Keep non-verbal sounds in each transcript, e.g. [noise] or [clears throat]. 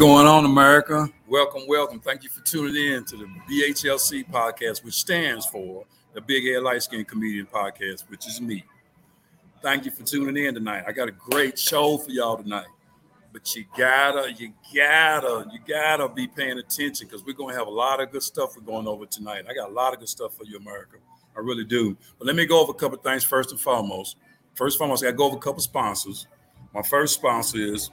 going on, America? Welcome, welcome. Thank you for tuning in to the BHLC podcast, which stands for the Big Head Light Skin Comedian Podcast, which is me. Thank you for tuning in tonight. I got a great show for y'all tonight. But you gotta, you gotta, you gotta be paying attention because we're gonna have a lot of good stuff we're going over tonight. I got a lot of good stuff for you, America. I really do. But let me go over a couple things first and foremost. First and foremost, I gotta go over a couple sponsors. My first sponsor is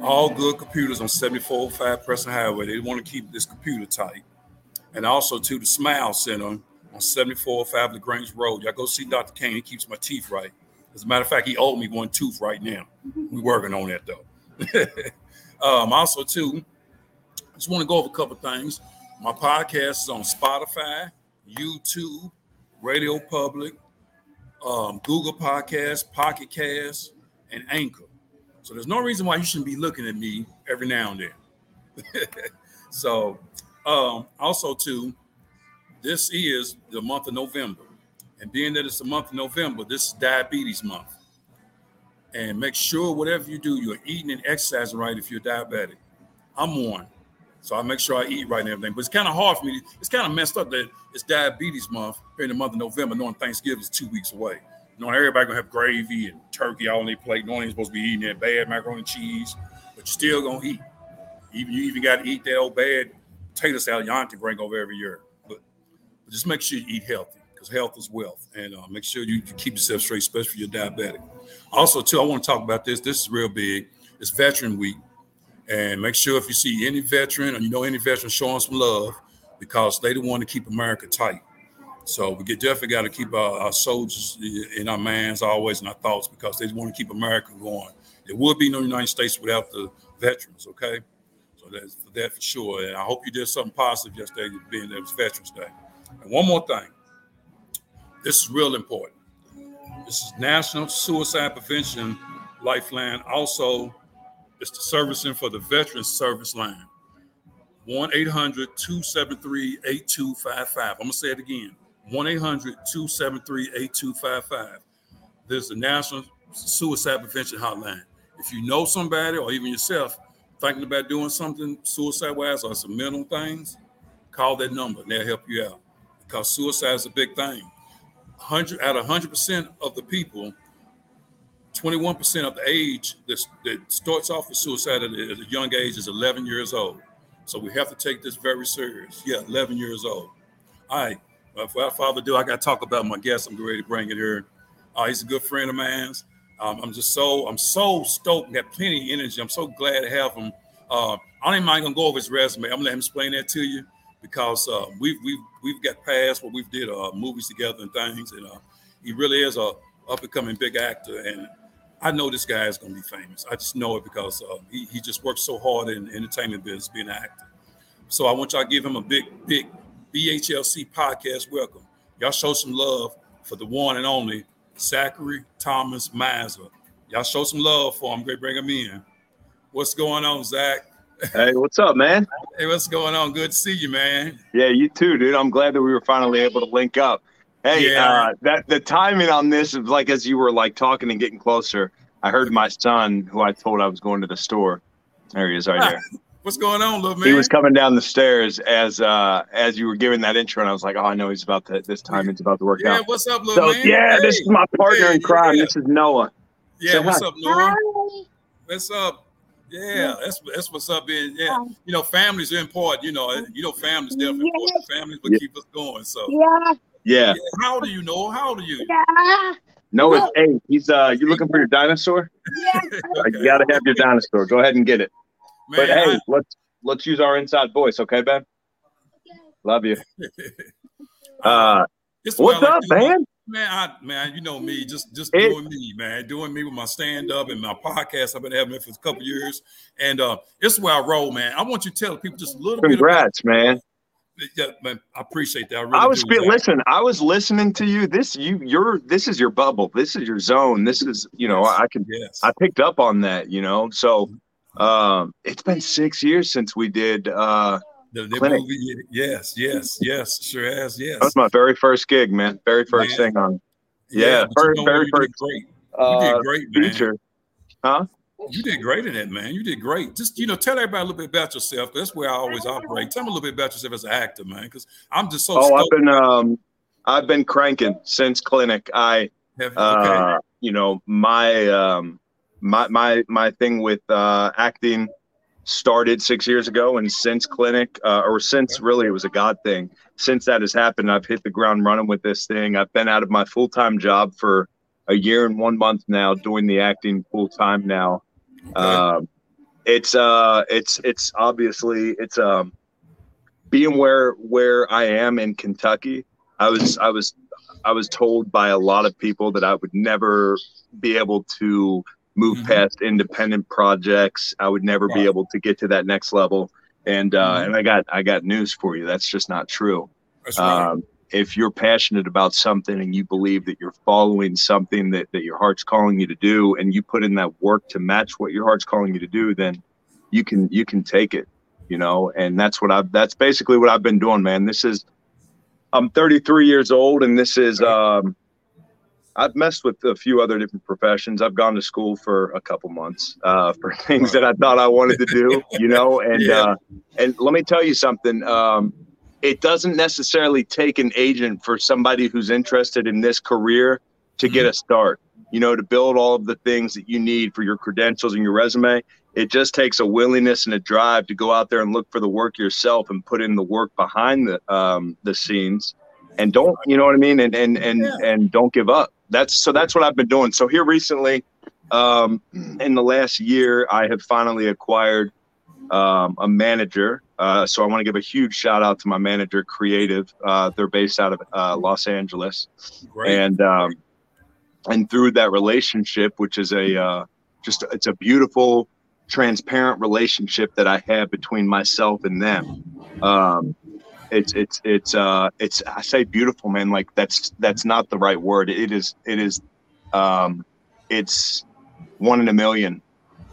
All Good Computers on 7405 Preston Highway. They want to keep this computer tight. And also to the Smile Center on 7405 LaGrange Road. Y'all go see Dr. Kane. He keeps my teeth right. As a matter of fact, he owed me one tooth right now. We're working on that though. [laughs] um, also, too, I just want to go over a couple things. My podcast is on Spotify, YouTube, Radio Public, um, Google Podcasts, Pocket Cast, and Anchor. So there's no reason why you shouldn't be looking at me every now and then. [laughs] so um, also too, this is the month of November. And being that it's the month of November, this is diabetes month. And make sure whatever you do, you're eating and exercising right if you're diabetic. I'm one. So I make sure I eat right and everything. But it's kind of hard for me. It's kind of messed up that it's diabetes month here in the month of November, knowing Thanksgiving is two weeks away. Knowing everybody gonna have gravy and turkey all on their plate, knowing you're supposed to be eating that bad macaroni and cheese, but you're still gonna eat. Even you even got to eat that old bad potato salad auntie bring over every year. But, but just make sure you eat healthy because health is wealth, and uh, make sure you, you keep yourself straight, especially you're diabetic. Also, too, I want to talk about this. This is real big. It's Veteran Week. And make sure if you see any veteran or you know any veteran showing some love because they the one to keep America tight. So we definitely got to keep our, our, soldiers in our minds always in our thoughts because they want to keep America going. There would be no United States without the veterans, okay? So that's for that for sure. And I hope you did something positive yesterday being that it was Veterans Day. And one more thing. This is real important. This is National Suicide Prevention Lifeline. Also, it's the servicing for the Veterans Service Line. 1 800 273 8255. I'm going to say it again 1 800 273 8255. There's the National Suicide Prevention Hotline. If you know somebody or even yourself thinking about doing something suicide wise or some mental things, call that number and they'll help you out because suicide is a big thing. 100 out of 100% of the people 21% of the age that, that starts off with suicide at a, at a young age is 11 years old. So we have to take this very serious. Yeah, 11 years old. All right. Well, without further ado, I got to talk about my guest. I'm ready to bring it here. Uh, he's a good friend of mine. Um, I'm just so I'm so stoked got plenty of energy. I'm so glad to have him. Uh, I don't even mind gonna go over his resume. I'm gonna let him explain that to you because uh, we've we've we've got past where we've did uh, movies together and things, and uh, he really is a up and coming big actor. And I know this guy is to be famous. I just know it because uh, he, he just works so hard in the entertainment business, being an actor. So I want y'all to give him a big, big BHLC podcast welcome. Y'all show some love for the one and only Zachary Thomas Mazza. Y'all show some love for him. Great, bring him in. What's going on, Zach? Hey, what's up, man? [laughs] Hey, what's going on? Good to see you, man. Yeah, you too, dude. I'm glad that we were finally able to link up. Hey, yeah. uh, that the timing on this is like as you were like talking and getting closer. I heard my son, who I told I was going to the store. There he is, right [laughs] there. What's going on, little man? He was coming down the stairs as uh as you were giving that intro, and I was like, "Oh, I know he's about to. This time it's about to work yeah, out." what's up, little so, man? Yeah, hey. this is my partner hey, in crime. Yeah. This is Noah. Yeah, Say what's hi. up, Noah? What's up? Yeah, that's that's what's up. In yeah, you know, families are important. You know, you know, families definitely important. Families will Yeah. keep us going. So, Yeah, Yeah, how do you, know? How do are you? yeah, Noah's eight. He's uh, you looking for your dinosaur? yeah. [laughs] Uh, You got to have your dinosaur. Go ahead and get it. Man, But hey, I- let's let's use our inside voice, okay, Ben? Love you. [laughs] Uh, This is what I what's up, man? Man, I, man, you know me, just just It- doing me, man, doing me with my stand up and my podcast. I've been having it for a couple years, and uh, is where I roll, man. I want you to tell people just a little Congrats, man. bit. About, yeah, man, I appreciate that. I, really I was Zach. listen. I was listening to you. This you you're this is your bubble. This is your zone. This is you know I can Yes, I picked up on that. You know so Um, it's been six years since we did uh, The, the Clinic. movie, yes, yes, yes, sure has, yes. that was my very first gig, man. Very first Man. thing on yeah, but very- you know very? First, great. You uh, did great, man. feature. Huh? You did great in that, man. You did great. Just you know, tell everybody a little bit about yourself. That's where I always operate. Tell me a little bit about yourself as an actor, man. Because I'm just so. Oh, I've been um, I've been cranking since clinic. I Have- uh, you know my um my my my thing with uh acting started six years ago and since clinic uh, or since really it was a god thing. Since that has happened i've hit the ground running with this thing. I've been out of my full-time job for a year and one month now doing the acting full-time now. Okay. um it's uh it's it's obviously it's um being where where i am in kentucky i was i was i was told by a lot of people that i would never be able to move Mhm. past independent projects. I would never be able to get to that next level. And uh Mhm. and i got i got news for you. That's just not true. Right. um, if you're passionate about something and you believe that you're following something that, that your heart's calling you to do and you put in that work to match what your heart's calling you to do then you can you can take it you know? And that's what i've that's basically what i've been doing man. This is i'm 33 years old and this is um i've messed with a few other different professions. I've gone to school for a couple months uh, for [laughs] things that i thought i wanted to do [laughs] you know and Yeah. uh and let me tell you something um it doesn't necessarily take an agent for somebody who's interested in this career to get a start you know to build all of the things that you need for your credentials and your resume. It just takes a willingness and a drive to go out there and look for the work yourself and put in the work behind the um, the scenes. And don't you know what i mean? And and and, and don't give up that's so that's what i've been doing so here recently um, in the last year i have finally acquired um, a manager uh, so i want to give a huge shout out to my manager creative uh, they're based out of uh, los angeles Great. and um, and through that relationship, which is a uh, just it's a beautiful, transparent relationship that I have between myself and them. Um, it's it's it's uh it's I say beautiful, man. Like that's that's not the right word. It is it is um, it's one in a million.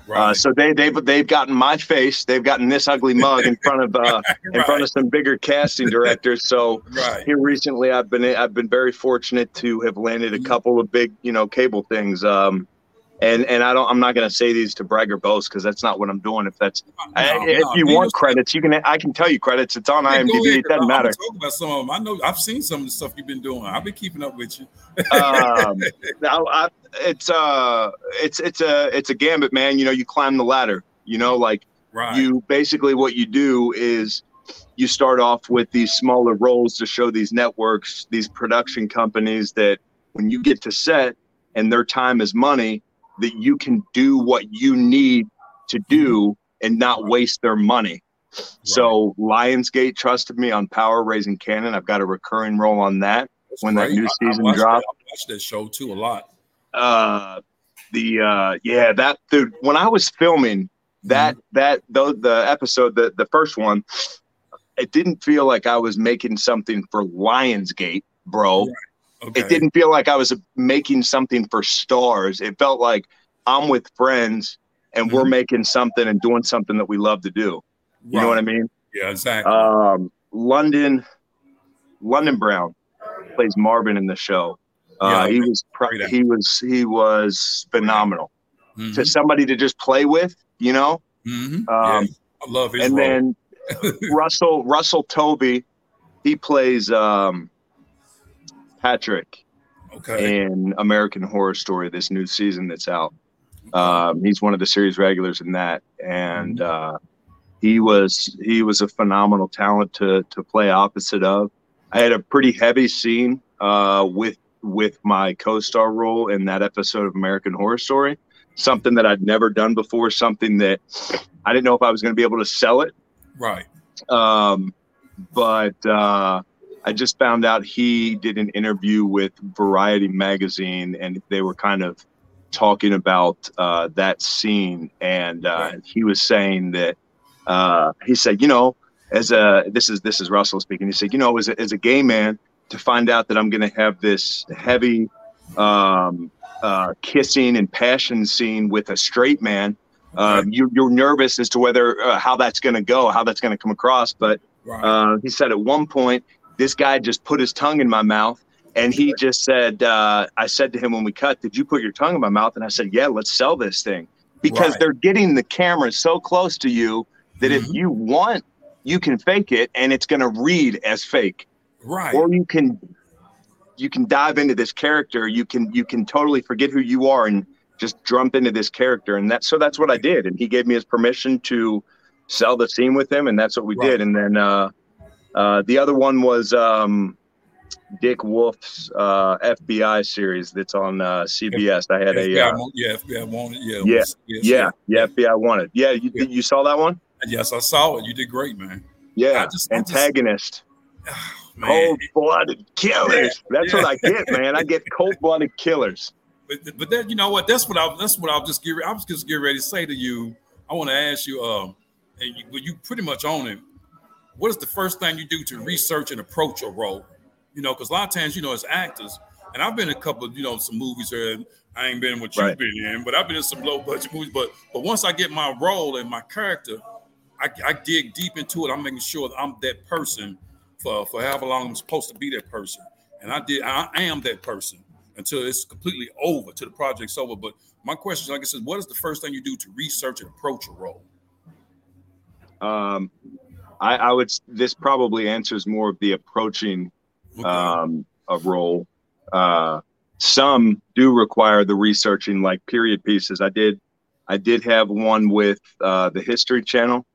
Uh, right. so they they've they've gotten my face, they've gotten this ugly mug in front of uh, [laughs] in front of some bigger casting directors. So right. here recently i've been i've been very fortunate to have landed a couple of big you know cable things um and and i don't i'm not going to say these to brag or boast because that's not what i'm doing if that's I- No, if you want credits you can i can tell you credits it's on imdb ahead, it doesn't matter Talk about some of them. I know I've seen some of the stuff you've been doing. I've been keeping up with you. um [laughs] now I, it's uh it's it's a it's a gambit man you know you climb the ladder you know like Right. you basically what you do is you start off with these smaller roles to show these networks these production companies that when you get to set and their time is money that you can do what you need to do and not waste their money. So lionsgate trusted me on power raising Kanan. I've got a recurring role on that That's when that great. new I- I season watched dropped. That, I watched that show too a lot. uh the uh yeah that dude when i was filming that that the, the episode the the first one it didn't feel like i was making something for lionsgate bro Okay. it didn't feel like i was making something for stars it felt like i'm with friends and we're Mhm. making something and doing something that we love to do you know what i mean Yeah, exactly. um london london brown plays marvin in the show uh, Yeah, he was pro- he was he was phenomenal Mhm. to somebody to just play with you know Mhm. um, yeah. I love his and role. then [laughs] russell russell Tovey he plays um patrick okay. in american horror story this new season that's out. Um he's one of the series regulars in that and uh he was he was a phenomenal talent to to play opposite of. I had a pretty heavy scene uh with with my co-star role in that episode of american horror story. Something that i'd never done before something that i didn't know if i was going to be able to sell it. Right. um, but uh, I just found out he did an interview with Variety magazine, and they were kind of talking about uh, that scene, and uh, he was saying that uh, he said, you know, as a this is this is Russell speaking. He said, you know, as a, as a gay man, to find out that I'm going to have this heavy um, uh, kissing and passion scene with a straight man Uh, you, you're nervous as to whether uh, how that's going to go, how that's going to come across. But Right. uh, he said at one point, this guy just put his tongue in my mouth. And he just said, uh, I said to him when we cut, Did you put your tongue in my mouth? And I said, Yeah, let's sell this thing. Because Right. they're getting the camera so close to you that if Mhm. you want, you can fake it and it's going to read as fake. right. Or you can you can dive into this character. You can you can totally forget who you are and just jump into this character. And that so that's what I did. And he gave me his permission to sell the scene with him, and that's what we Right. did. And then uh, uh, the other one was um, Dick Wolf's uh, FBI series that's on uh, CBS. I had a FBI uh, want- yeah, FBI wanted. Yeah. Yeah, yes, yeah, yeah, FBI wanted. Yeah, you Yeah. you saw that one? Yes, I saw it. You did great, man. Yeah, I just- I just- antagonist. Cold blooded killers. That's Yeah. what I get, man. I get cold blooded killers. But but that you know what? That's what I that's what I'll just get. I was just getting ready to say to you. I want to ask you. Um, and you, well, you pretty much own it. What is the first thing you do to research and approach a role? You know, because a lot of times, you know, as actors, and I've been in a couple of you know some movies where I ain't been what you've Right. been in, but I've been in some low budget movies. But but once I get my role and my character, I, I dig deep into it. I'm making sure that I'm that person for for however long I'm supposed to be that person, and I did. I am that person until it's completely over, till the project's over. But my question, like I said, what is the first thing you do to research and approach a role? Um, I, I would. This probably answers more of the approaching Okay. um, a role. Uh, some do require the researching, like period pieces. I did. I did have one with uh, the History Channel,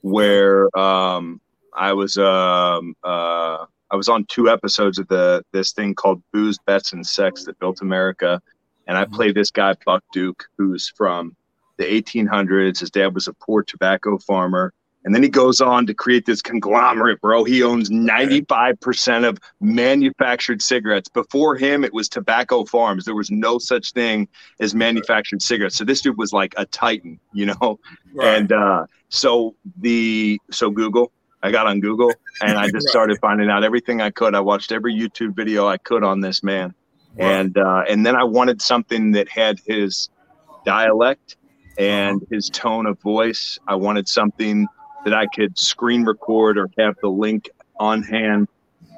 where um, I was. Um, uh, I was on two episodes of the this thing called Booze, Bets, and Sex that built America, and I Mhm. played this guy Buck Duke, who's from the 1800s. His dad was a poor tobacco farmer. And then he goes on to create this conglomerate, bro. He owns 95% of manufactured cigarettes. Before him, it was tobacco farms. There was no such thing as manufactured cigarettes. So this dude was like a titan, you know? Right. And uh, so the so Google, I got on Google and I [laughs] just started finding out everything I could. I watched every YouTube video I could on this man. Right. And uh, and then I wanted something that had his dialect and Uh-huh. his tone of voice. I wanted something that I could screen record or have the link on hand,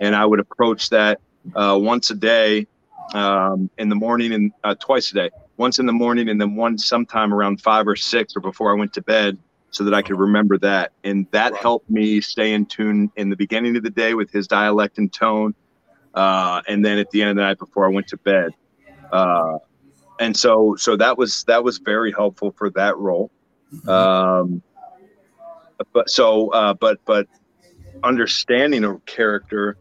and I would approach that uh, once a day, um, in the morning and uh, twice a day. Once in the morning, and then one sometime around five or six, or before I went to bed, so that I could remember that. And that Right. helped me stay in tune in the beginning of the day with his dialect and tone, uh, and then at the end of the night before I went to bed. Uh, and so, so that was that was very helpful for that role. Um, but so, uh, but but understanding a character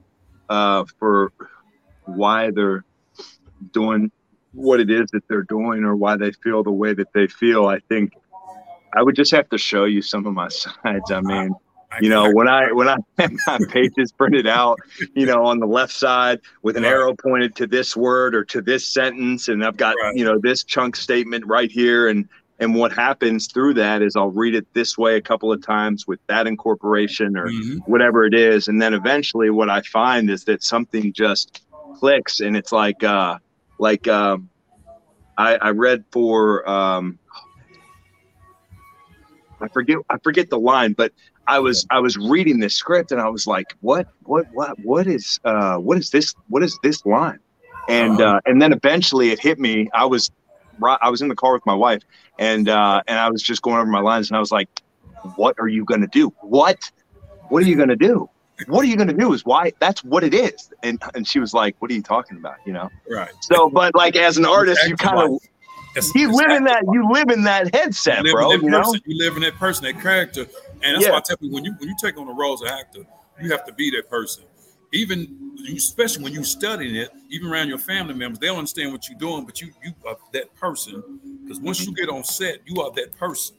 uh, for why they're doing what it is that they're doing or why they feel the way that they feel, I think I would just have to show you some of my sides. I mean, you know, when I when I [laughs] have my pages printed out, you know, on the left side with an Right. arrow pointed to this word or to this sentence, and I've got Right. you know this chunk statement right here, and and what happens through that is I'll read it this way a couple of times with that incorporation or Mhm. whatever it is, and then eventually what I find is that something just clicks, and it's like uh like um I I read for um I forget I forget the line, but I was I was reading this script and I was like, what what what what is uh what is this what is this line? And Uh-huh. uh, and then eventually it hit me. I was I was in the car with my wife and uh and I was just going over my lines and I was like, what are you gonna do? What? What are you gonna do? What are you gonna do? Is why that's what it is. And and she was like, What are you talking about? You know? Right. So but like as an artist, you kind of you live in that you live in that headset, you live bro. in that You know? person, you live in that person, that character, and that's Yeah. why I tell people when you when you take on the role as an actor, you have to be that person. Even you, especially when you're studying it, even around your family members, they don't understand what you're doing, but you you are that person. Because once you get on set, you are that person.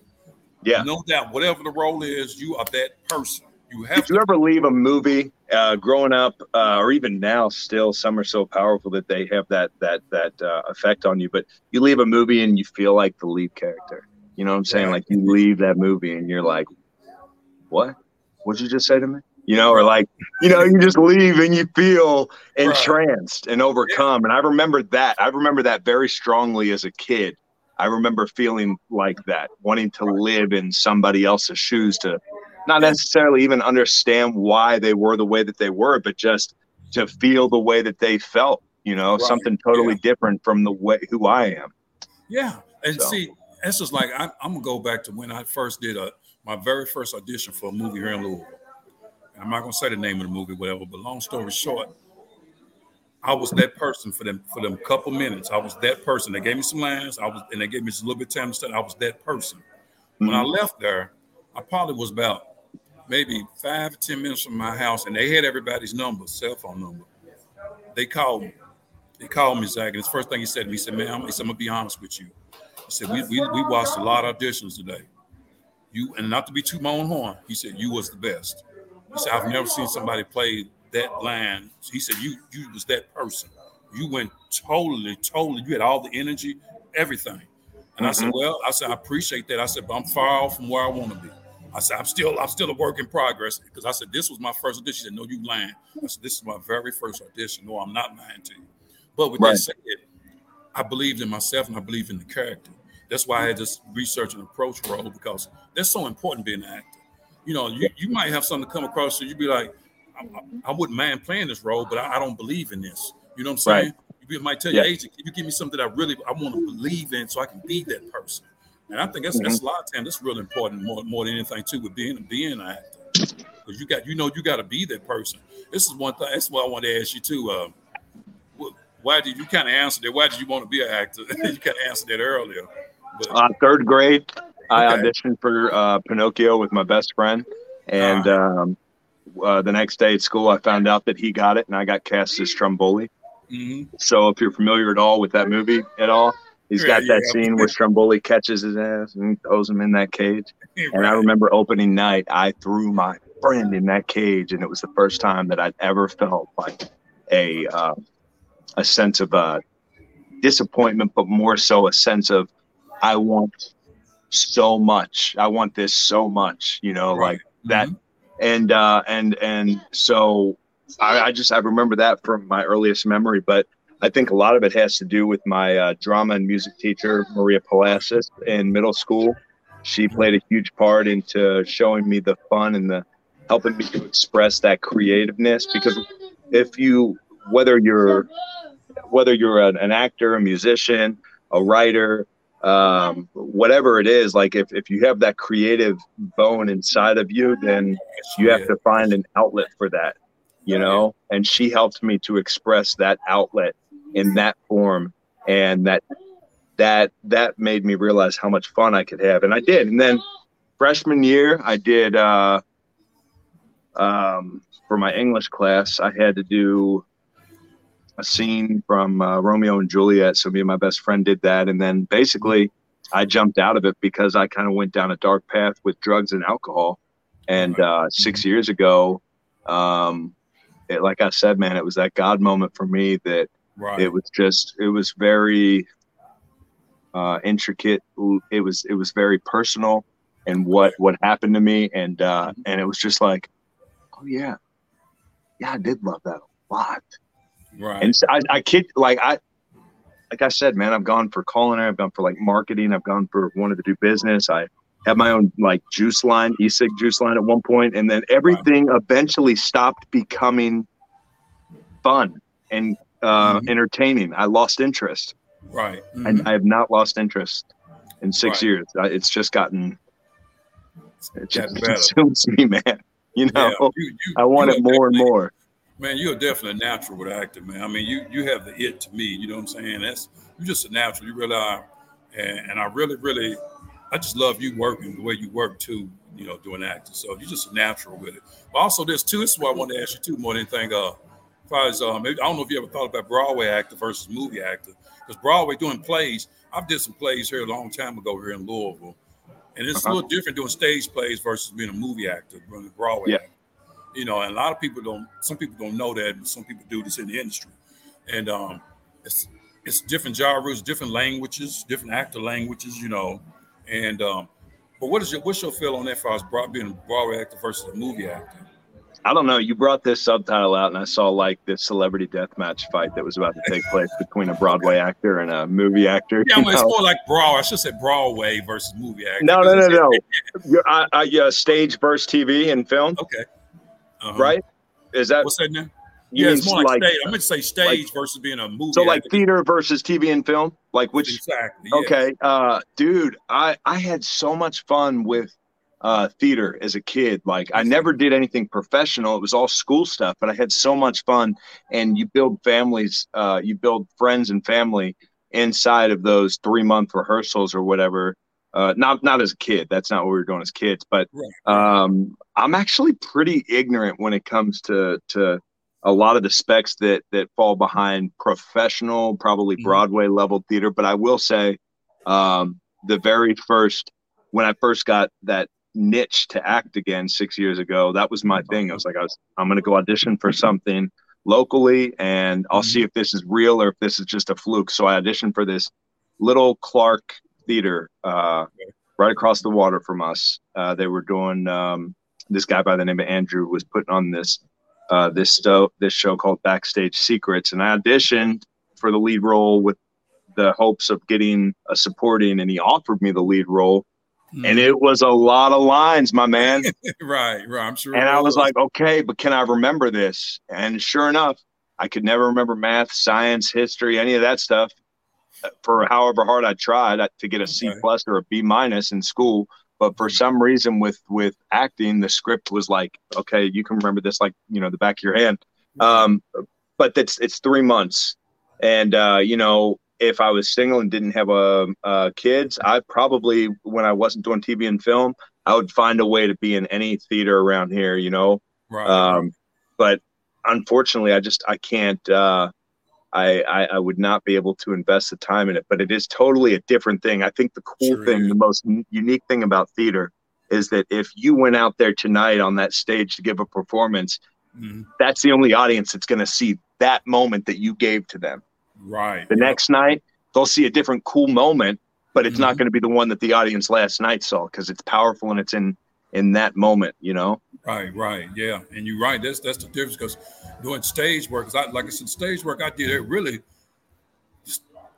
Yeah. No doubt, whatever the role is, you are that person. You have Did you ever leave a movie uh, growing up, uh, or even now? Still, some are so powerful that they have that that that uh, effect on you. But you leave a movie and you feel like the lead character. You know what I'm saying? Like you leave that movie and you're like, "What? What'd you just say to me?" You know, or like, you know, you just leave and you feel entranced and overcome. And I remember that. I remember that very strongly as a kid. I remember feeling like that, wanting to live in somebody else's shoes to not necessarily even understand why they were the way that they were, but just to feel the way that they felt, you know, right. something totally yeah. different from the way who I am. Yeah. And so. see, that's just like I, am gonna go back to when I first did a my very first audition for a movie here in Louisville. I'm not gonna say the name of the movie, whatever, but long story short, I was that person for them for them couple minutes. I was that person. They gave me some lines. I was and they gave me just a little bit of time to study. I was that person. When mm-hmm. I left there, I probably was about maybe five or ten minutes from my house, and they had everybody's number, cell phone number. They called me. They called me, Zach, and the first thing he said to me, he said, "Man, I'm, he said, I'm gonna be honest with you." He said, "We we, we watched a lot of auditions today. You and not to be too my own horn, he said you was the best. He said I've never seen somebody play that line. He said, "You you was that person. You went totally, totally. You had all the energy, everything." And mm-hmm. I said, mm-hmm. "Well, I said I appreciate that. I said, but I'm far off from where I want to be." I said, "I'm still, I'm still a work in progress." Because I said, "This was my first audition." She said, "No, you lying." I said, "This is my very first audition. No, I'm not lying to you." But with right. that said, I believed in myself and I believe in the character. That's why I had this research and approach role because that's so important being an actor. You know, you, you might have something to come across, so you'd be like, I, I, wouldn't mind playing this role, but I, I, don't believe in this. You know what I'm saying? Right. You might tell yeah. your agent, "Can you give me something that I really I want to believe in, so I can be that person?" And I think that's, mm-hmm. that's a lot of time. That's really important more, more than anything too with being being an actor, because you got you know you got to be that person. This is one thing. That's what I want to ask you too. Uh, why did you kind of answer that? Why did you want to be an actor? [laughs] you kind of answered that earlier. But, uh, third grade, I auditioned for uh, Pinocchio with my best friend, and uh-huh. um, uh, the next day at school, I found out that he got it, and I got cast as Stromboli. Mm-hmm. So if you're familiar at all with that movie at all, he's yeah, got that yeah. scene where Stromboli catches his ass and throws him in that cage. Right. [laughs] And I remember opening night, I threw my friend in that cage, and it was the first time that I'd ever felt like a uh, a sense of uh, disappointment, but more so a sense of I want so much. I want this so much, you know, right. like that. Mm-hmm and uh, and and so I, I, just I remember that from my earliest memory. But I think a lot of it has to do with my uh, drama and music teacher Maria Palacios in middle school. She played a huge part into showing me the fun and the helping me to express that creativeness. Because if you whether you're whether you're an, an actor, a musician, a writer, um, whatever it is, like if, if you have that creative bone inside of you, then you have to find an outlet for that, you know? And she helped me to express that outlet in that form. And that, that, that made me realize how much fun I could have. And I did. And then freshman year, I did, uh, um, for my English class, I had to do a scene from uh, Romeo and Juliet. So me and my best friend did that, and then basically I jumped out of it because I kind of went down a dark path with drugs and alcohol. And uh, six mm-hmm. years ago, um, it, like I said, man, it was that God moment for me that right. it was just it was very uh, intricate. It was it was very personal, and what what happened to me, and uh, and it was just like, oh yeah, yeah, I did love that a lot Right. And so I, I kid like I like I said, man, I've gone for culinary, I've gone for like marketing, I've gone for wanted to do business. I had my own like juice line, e-cig juice line at one point, and then everything right. eventually stopped becoming fun and uh, mm-hmm. entertaining. I lost interest. Right. Mm-hmm. And I have not lost interest in six right. years. It's just gotten it just [laughs] consumes me, man. You know, yeah, you, you, I want it more and more. Man, you're definitely a natural with acting, man. I mean, you you have the it to me. You know what I'm saying? That's you're just a natural. You really are, and, and I really, really, I just love you working the way you work too. You know, doing acting. So you're just a natural with it. But also, this too. This is what I want to ask you too, more than anything. Uh, as maybe I don't know if you ever thought about Broadway actor versus movie actor, because Broadway doing plays. I've did some plays here a long time ago here in Louisville, and it's uh-huh. a little different doing stage plays versus being a movie actor, running Broadway. Yeah. Actor you know, and a lot of people don't. Some people don't know that, but some people do this in the industry, and um, it's it's different genres, different languages, different actor languages, you know, and um, but what is your what's your feel on that? Far as broad, being a Broadway actor versus a movie actor? I don't know. You brought this subtitle out, and I saw like this celebrity death match fight that was about to take place between a [laughs] Broadway actor and a movie actor. Yeah, well, it's more like Broadway. I should say Broadway versus movie actor. No, no, no, no. [laughs] You're, I, I, yeah, stage versus TV and film. Okay. Uh-huh. Right? Is that what's that name? Yeah, it's more like, like stage. I'm to say stage like, versus being a movie. So, like actor. theater versus TV and film, like which? Exactly. Yeah. Okay, uh, dude, I I had so much fun with uh, theater as a kid. Like I never did anything professional. It was all school stuff, but I had so much fun. And you build families, uh, you build friends and family inside of those three month rehearsals or whatever. Uh, not not as a kid. That's not what we were doing as kids. But um, I'm actually pretty ignorant when it comes to to a lot of the specs that that fall behind professional, probably mm-hmm. Broadway level theater. But I will say, um, the very first when I first got that niche to act again six years ago. That was my thing. I was like, I was, I'm going to go audition for something locally and I'll see if this is real or if this is just a fluke. So I auditioned for this little Clark theater uh, right across the water from us. Uh, they were doing um, this guy by the name of Andrew was putting on this uh, this sto- this show called Backstage Secrets, and I auditioned for the lead role with the hopes of getting a supporting, and he offered me the lead role and mm-hmm. it was a lot of lines, my man. [laughs] right, right. I'm sure. And I was like, okay, but can I remember this? And sure enough, I could never remember math, science, history, any of that stuff. Uh, for however hard I tried to get a C plus or a B minus in school, but for mm-hmm. some reason with with acting, the script was like, okay, you can remember this like you know the back of your hand. Um, but it's it's three months, and uh, you know if I was single and didn't have a, uh, kids, I probably when I wasn't doing TV and film, I would find a way to be in any theater around here, you know. Right. Um, but unfortunately, I just I can't. Uh, I, I, I would not be able to invest the time in it. But it is totally a different thing. I think the cool sure thing, is. the most unique thing about theater, is that if you went out there tonight on that stage to give a performance, mm-hmm. that's the only audience that's going to see that moment that you gave to them. Right. The yep. next night, they'll see a different cool moment, but it's mm-hmm. not going to be the one that the audience last night saw because it's powerful and it's in in that moment, you know. Right, right, yeah, and you're right. That's that's the difference because doing stage work, because I like I said, stage work, I did it really.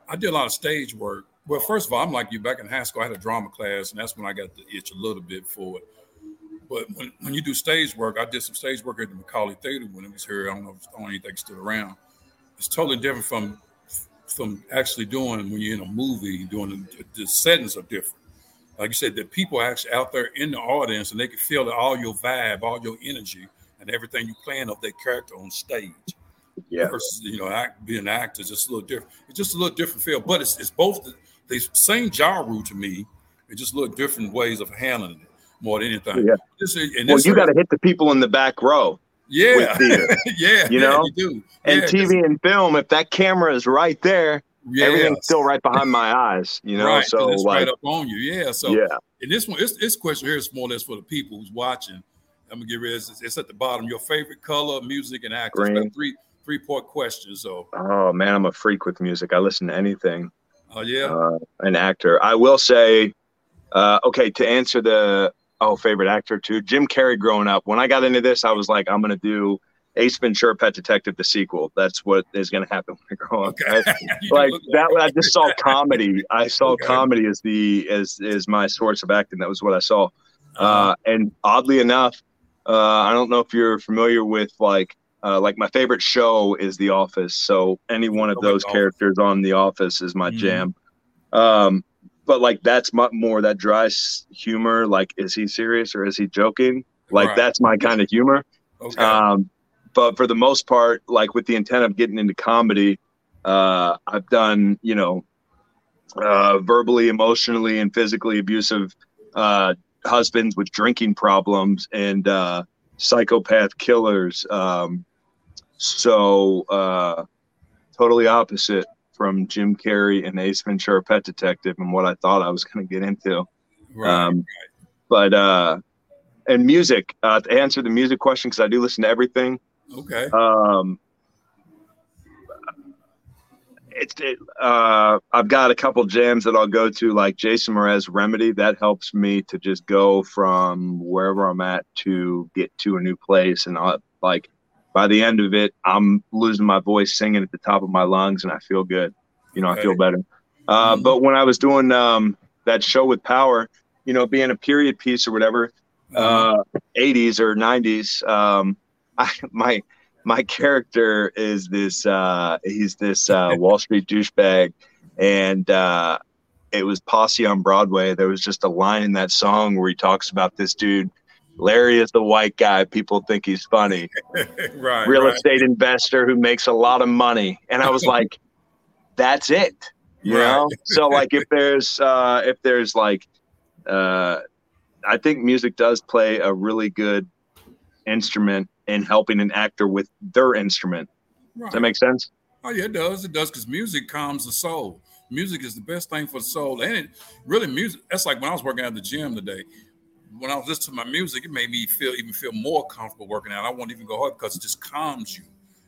I did a lot of stage work. Well, first of all, I'm like you. Back in high school, I had a drama class, and that's when I got the itch a little bit for it. But when, when you do stage work, I did some stage work at the Macauley Theater when it was here. I don't know if I still around. It's totally different from from actually doing when you're in a movie, doing the, the settings are different. Like you said, the people actually out there in the audience and they can feel all your vibe, all your energy, and everything you plan of that character on stage. Yeah. Versus, you know, act, being an actor is just a little different. It's just a little different feel, but it's, it's both the, the same genre to me. It's just little different ways of handling it more than anything. Yeah. This, well, you got to hit the people in the back row. Yeah, [laughs] yeah, you know, you do. And yeah, TV and film, if that camera is right there, yeah. everything's still right behind my eyes. You know, right, so it's like, right up on you. Yeah. So yeah. And this one, this, this question here is more or less for the people who's watching. I'm gonna give it. It's, it's at the bottom. Your favorite color, music, and actors. Three three part questions. So. Oh man, I'm a freak with music. I listen to anything. Oh yeah. Uh, an actor. I will say. Uh, okay, to answer the oh favorite actor too jim carrey growing up when i got into this i was like i'm going to do ace ventura pet detective the sequel that's what is going to happen when i grow up okay. [laughs] like that i just saw comedy i saw okay. comedy as the as is my source of acting that was what i saw uh-huh. uh, and oddly enough uh, i don't know if you're familiar with like uh, like my favorite show is The Office, so any one of oh, those characters on The Office is my mm-hmm. jam. Um, but like that's more that dry humor. Like, is he serious or is he joking? Like, right. that's my kind of humor. Okay. Um, but for the most part, like with the intent of getting into comedy, uh, I've done, you know, uh, verbally, emotionally, and physically abusive uh, husbands with drinking problems and uh, psychopath killers. Um, so, uh, totally opposite from Jim Carrey and Ace Ventura: Pet Detective and what I thought I was going to get into. Right, um, But uh, and music uh, to answer the music question because I do listen to everything. Okay. Um, it's it, uh, I've got a couple jams that I'll go to, like Jason Mraz Remedy. That helps me to just go from wherever I'm at to get to a new place, and I like by the end of it, I'm losing my voice singing at the top of my lungs, and I feel good. You know, okay. I feel better. Uh, mm-hmm. But when I was doing um, that show with Power, you know, being a period piece or whatever, mm-hmm. uh, 80s or 90s, um, [laughs] I, my my character is this uh, he's this uh, Wall Street douchebag, and uh, it was Posse on Broadway. There was just a line in that song where he talks about this dude. Larry is the white guy. People think he's funny. [laughs] right. Real right. estate investor who makes a lot of money. And I was [laughs] like, that's it. You right. know? So like if there's uh if there's like uh I think music does play a really good instrument in helping an actor with their instrument. Right. Does that make sense? Oh yeah, it does. It does because music calms the soul. Music is the best thing for the soul, and it really music. That's like when I was working at the gym today. When I was listening to my music, it made me feel even feel more comfortable working out. I won't even go hard because it just calms you.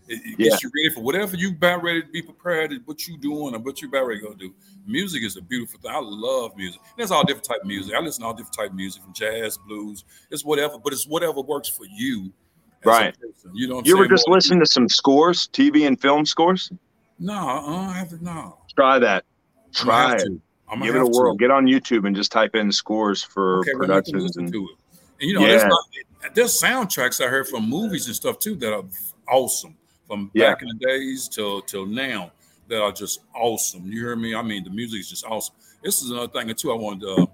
It, it yeah. gets you ready for whatever you about ready to be prepared. What you doing or what you about ready to go do. Music is a beautiful thing. I love music. There's all different type of music. I listen to all different type of music from jazz, blues. It's whatever, but it's whatever works for you right. You know, you ever just listen to some scores, TV and film scores? No, uh, I have to. No. Try that. Try it. Give it a whirl. Get on YouTube and just type in scores for okay, productions and, and, you know, yeah. there's, not, there's soundtracks I heard from movies and stuff too that are awesome from yeah. back in the days till till now that are just awesome. You hear me? I mean, the music is just awesome. This is another thing too. I wanted to, uh,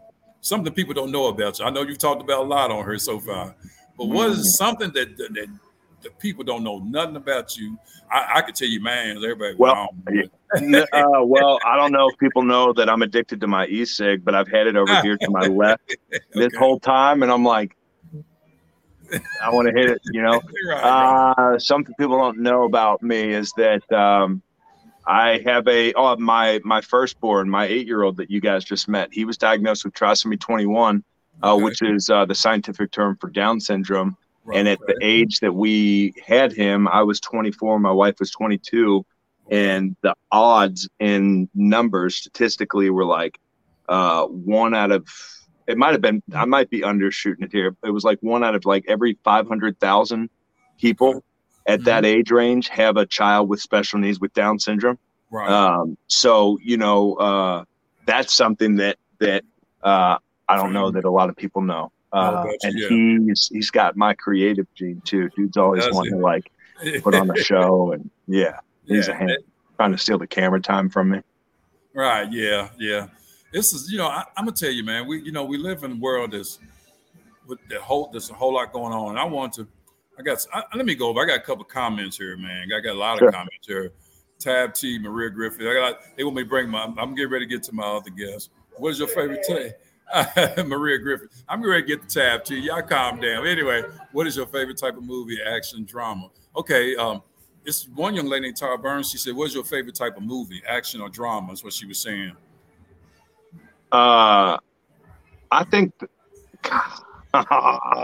something people don't know about you. I know you've talked about a lot on here so far. But what is mm-hmm. something that, that, that the people don't know nothing about you? I, I could tell you, man. Everybody. Well, [laughs] uh, well, I don't know if people know that I'm addicted to my e-cig, but I've had it over here to my [laughs] left okay. this whole time, and I'm like, I want to hit it. You know, [laughs] right, uh, something people don't know about me is that um, I have a oh my my firstborn, my eight year old that you guys just met. He was diagnosed with trisomy 21 uh, okay. which is uh, the scientific term for Down syndrome. Right, and at right. the age that we had him, I was 24, my wife was 22, and the odds in numbers statistically were like uh, one out of it might have been I might be undershooting it here. It was like one out of like every 500,000 people at mm-hmm. that age range have a child with special needs with Down syndrome. Right. Um, so you know uh, that's something that that uh, I don't know that a lot of people know. Uh, and yeah. he's he's got my creative gene too. Dude's always Does wanting to like put on a [laughs] show, and yeah, he's yeah. a hand, trying to steal the camera time from me. Right? Yeah, yeah. This is you know I, am gonna tell you, man. We you know we live in a world that's with the whole there's a whole lot going on, and I want to. I got I, let me go over. I got a couple comments here, man. I got a lot sure. of comments here. Tab T, Maria Griffith. I got they want me to bring my. I'm getting ready to get to my other guests. What is your favorite [laughs] Maria Griffin. I'm ready to get the tab to you. Y'all calm down. Anyway, what is your favorite type of movie, action, drama? Okay, um, it's one young lady named Tara Burns. She said, "What's your favorite type of movie, action or drama?" Is what she was saying. Uh, I think [laughs]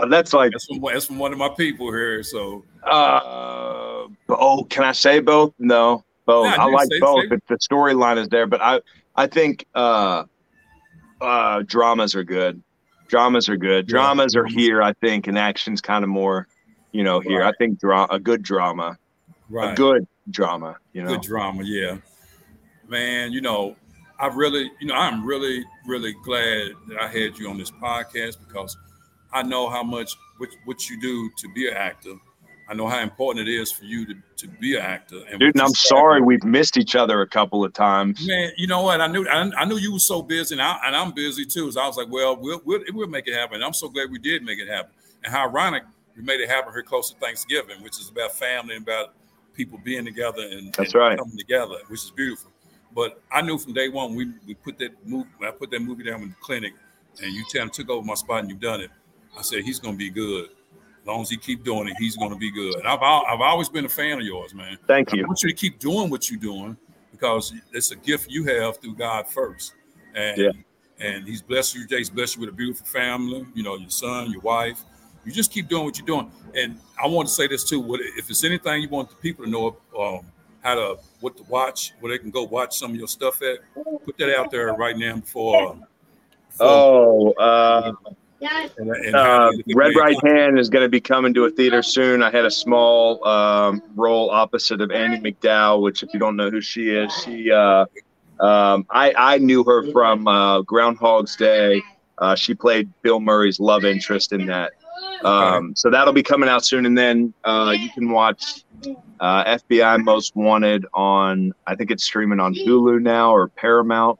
that's like that's from, that's from one of my people here. So, uh, oh, can I say both? No, both. I like both. Say. the storyline is there, but I I think uh uh, dramas are good. Dramas are good. Dramas are here, I think, and action's kind of more, you know, here. Right. I think dra- a good drama, right. a good drama, you know, good drama, yeah. Man, you know, I really, you know, I'm really, really glad that I had you on this podcast because I know how much what, what you do to be an actor I know how important it is for you to, to be an actor. And Dude, and I'm sorry we've missed each other a couple of times. Man, you know what? I knew I, I knew you were so busy, and, I, and I'm busy too. So I was like, well, we'll, we'll, we'll make it happen. And I'm so glad we did make it happen. And how ironic we made it happen here close to Thanksgiving, which is about family and about people being together and, That's and right. coming together, which is beautiful. But I knew from day one we, we put that movie I put that movie down in the clinic, and you tell took over my spot and you've done it. I said he's gonna be good as long as he keep doing it, he's going to be good. And I've I've always been a fan of yours, man. Thank you. I want you to keep doing what you're doing because it's a gift you have through God first. And yeah. and He's blessed you. He's blessed you with a beautiful family. You know, your son, your wife. You just keep doing what you're doing. And I want to say this too. What if it's anything you want the people to know um, how to what to watch, where they can go watch some of your stuff at. Put that out there right now before. before Oh, uh, and, and uh, they- they Red Right. Hand is going to be coming to a theater soon. I had a small um, role opposite of Andie MacDowell, which, if you don't know who she is, she uh, um, I I knew her from uh, Groundhog's Day. Uh, she played Bill Murray's love interest in that. Um, so that'll be coming out soon, and then uh, you can watch uh, FBI Most Wanted on. I think it's streaming on Hulu now or Paramount.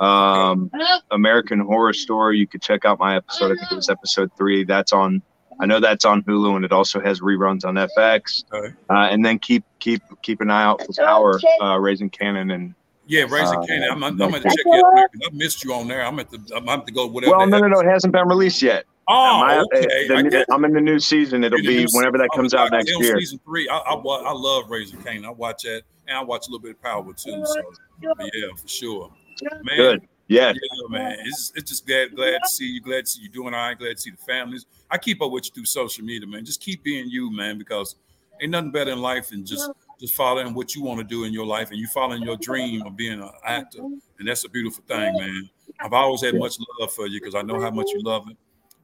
Um, American Horror Story. You could check out my episode. I think it was episode three. That's on. I know that's on Hulu, and it also has reruns on FX. Uh, and then keep keep keep an eye out for Power, uh, Raising Kanan, and Yeah, raising Uh, Kanan. I'm, I'm. I'm gonna check it out I missed you on there. I'm at the. I'm have to go whatever. well, no, no, no, it hasn't been released yet. Oh, My- uh, okay. the- I get I'm in the new season. It'll be know, whenever that comes out next year. Season three, I, I, I love Raising Kanan. I watch that, and I watch a little bit of Power too. So yeah, for sure. Man, Good. Yeah. Yeah, man. It's, it's just glad glad to see you. Glad to see you doing all right. Glad to see the families. I keep up with you through social media, man. Just keep being you, man, because ain't nothing better in life than just just following what you want to do in your life and you following your dream of being an actor. And that's a beautiful thing, man. I've always had much love for you because I know how much you love it.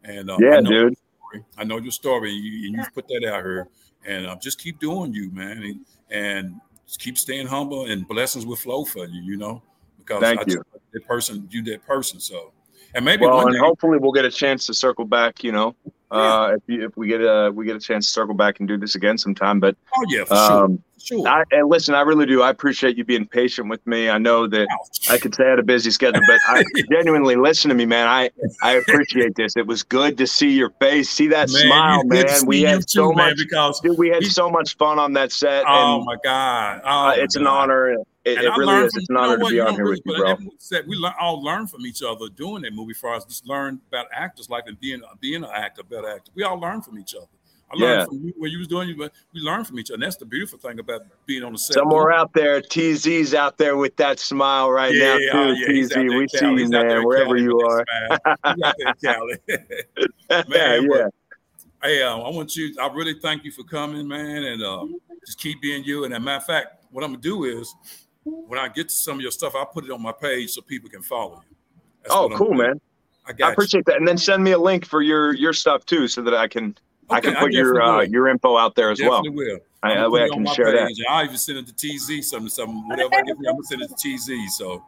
And um, I Yeah, know dude. your story. I know your story, and, you, and you've put that out here. And uh, just keep doing you, man, and, and just keep staying humble, and blessings will flow for you. You know, because Thank I you. that person, you that person. So, and maybe Well, one and day, hopefully we'll get a chance to circle back. You know, uh, if you, if we get a we get a chance to circle back and do this again sometime. But oh yeah, for sure, um, for sure. I and listen, I really do. I appreciate you being patient with me. I know that I could say I had a busy schedule, but I [laughs] genuinely listen to me, man. I I appreciate this. It was good to see your face, see that smile, good to man. We had too, so man, much, because dude. We had so much fun on that set, oh and my god, oh uh, my it's an honor. It, And it I really learned is. from- It's an honor to be on here really- with you, bro. said we learn, all learn from each other doing that movie. For us, just learn about actors' life and being being an actor, better actor. We all learn from each other. I learned Yeah. from you what you was doing, but we learn from each other. And that's the beautiful thing about being on the set. Somewhere out there, TZ's out there with that smile right now, too. oh, yeah, TZ, there we see you, He's man, wherever Cali you are. that smile. He's out there Cali. [laughs] yeah, Man, yeah. Hey, uh, I want you. I really thank you for coming, man, and uh, just keep being you. And as a matter of fact, what I'm gonna do is, when I get to some of your stuff, I'll put it on my page so people can follow you. That's Oh, cool, doing. man. I I appreciate that. And then send me a link for your your stuff too, so that I can I Okay, can I put your definitely uh, your info out there as you. well. Definitely will. I, that way I can share that. page, and I even send it to TZ something, something, whatever I get you, I'm gonna send it to TZ. So,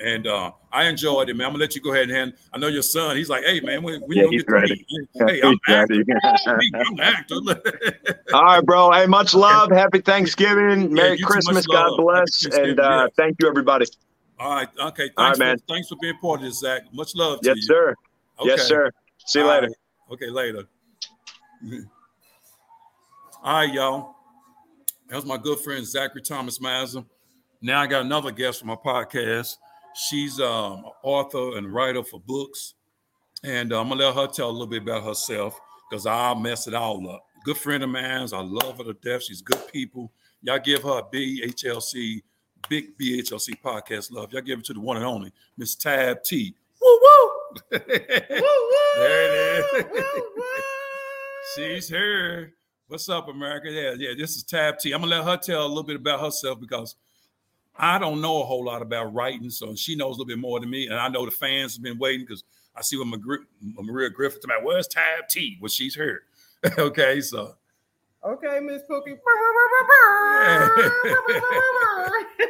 and uh, I enjoyed it, man. I'm gonna let you go ahead and hand. I know your son. He's like, hey, man, when, when Yeah, gonna get ready. to me? Hey, I'm [laughs] actor. I'm actor. [laughs] All right, bro. Hey, much love. Happy Thanksgiving. Merry Christmas. God bless. And uh, thank you, everybody. All right, okay. Thanks, All right, for, man. thanks for being part of this, Zach. Much love to Yes, sir. Yes, sir. See you All later. right. Okay, later. [laughs] All right, y'all. That was my good friend Zachary Thomas Mazza. Now I got another guest for my podcast. She's um, an author and writer for books, and uh, I'm gonna let her tell a little bit about herself because I'll mess it all up. Good friend of mine. I love her to death. She's good people. Y'all give her a BHLC, big BHLC podcast love. Y'all give it to the one and only Miss Tab T. Woo woo. [laughs] there it is. [laughs] She's here. What's up, America? Yeah, yeah. This is Tab T. I'm gonna let her tell a little bit about herself because I don't know a whole lot about writing, so she knows a little bit more than me. And I know the fans have been waiting because I see when Magri- Maria Griffith about where's Tab T? Well, she's here. [laughs] okay, so Okay, Miss Cookie. [laughs] [laughs]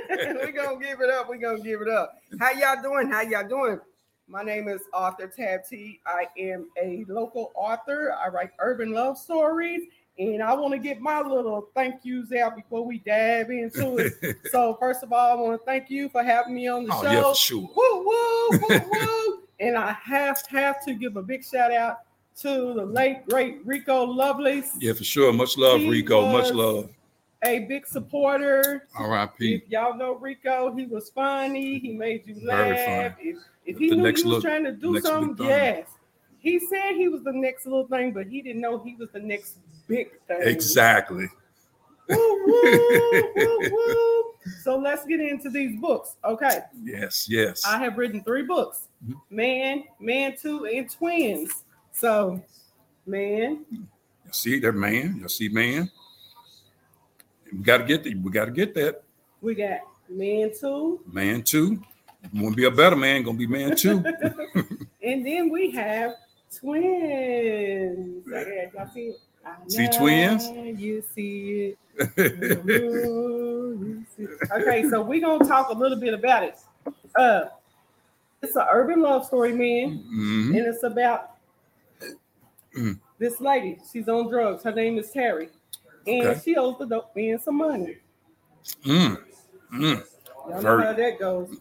We're gonna give it up. We're gonna give it up. How y'all doing? How y'all doing? My name is Author Tab T. I am a local author. I write urban love stories, and I want to get my little thank yous out before we dive into it. [laughs] so, first of all, I want to thank you for having me on the oh show. yeah, for sure. Woo woo woo [laughs] woo! and I have have to give a big shout out to the late great Rico Lovelace. Yeah, for sure. Much love, He Rico. Much love. a big supporter. R.I.P. If y'all know Rico, he was funny. He made you Very laugh. If, if he The knew you was trying to do something, yes. He said he was the next little thing, but he didn't know he was the next big thing. Exactly. Woo, woo, woo. So let's get into these books. Okay. Yes, yes. I have written three books Mhm. Man, Man Two, and Twins. So, man, You see that man? You see man? We got to get the, we got to get that. We got man two. Man two. To be a better man, gonna be man two. [laughs] and then we have twins. Okay, y'all see? I See twins? You see it. Ooh, you see it. Okay, so we're gonna talk a little bit about it. Uh it's an urban love story, man, Mhm. and it's about Mm. this lady. She's on drugs. Her name is Terry, and Okay. she owes the dope man some money. Mm. Mm. Y'all know how that goes.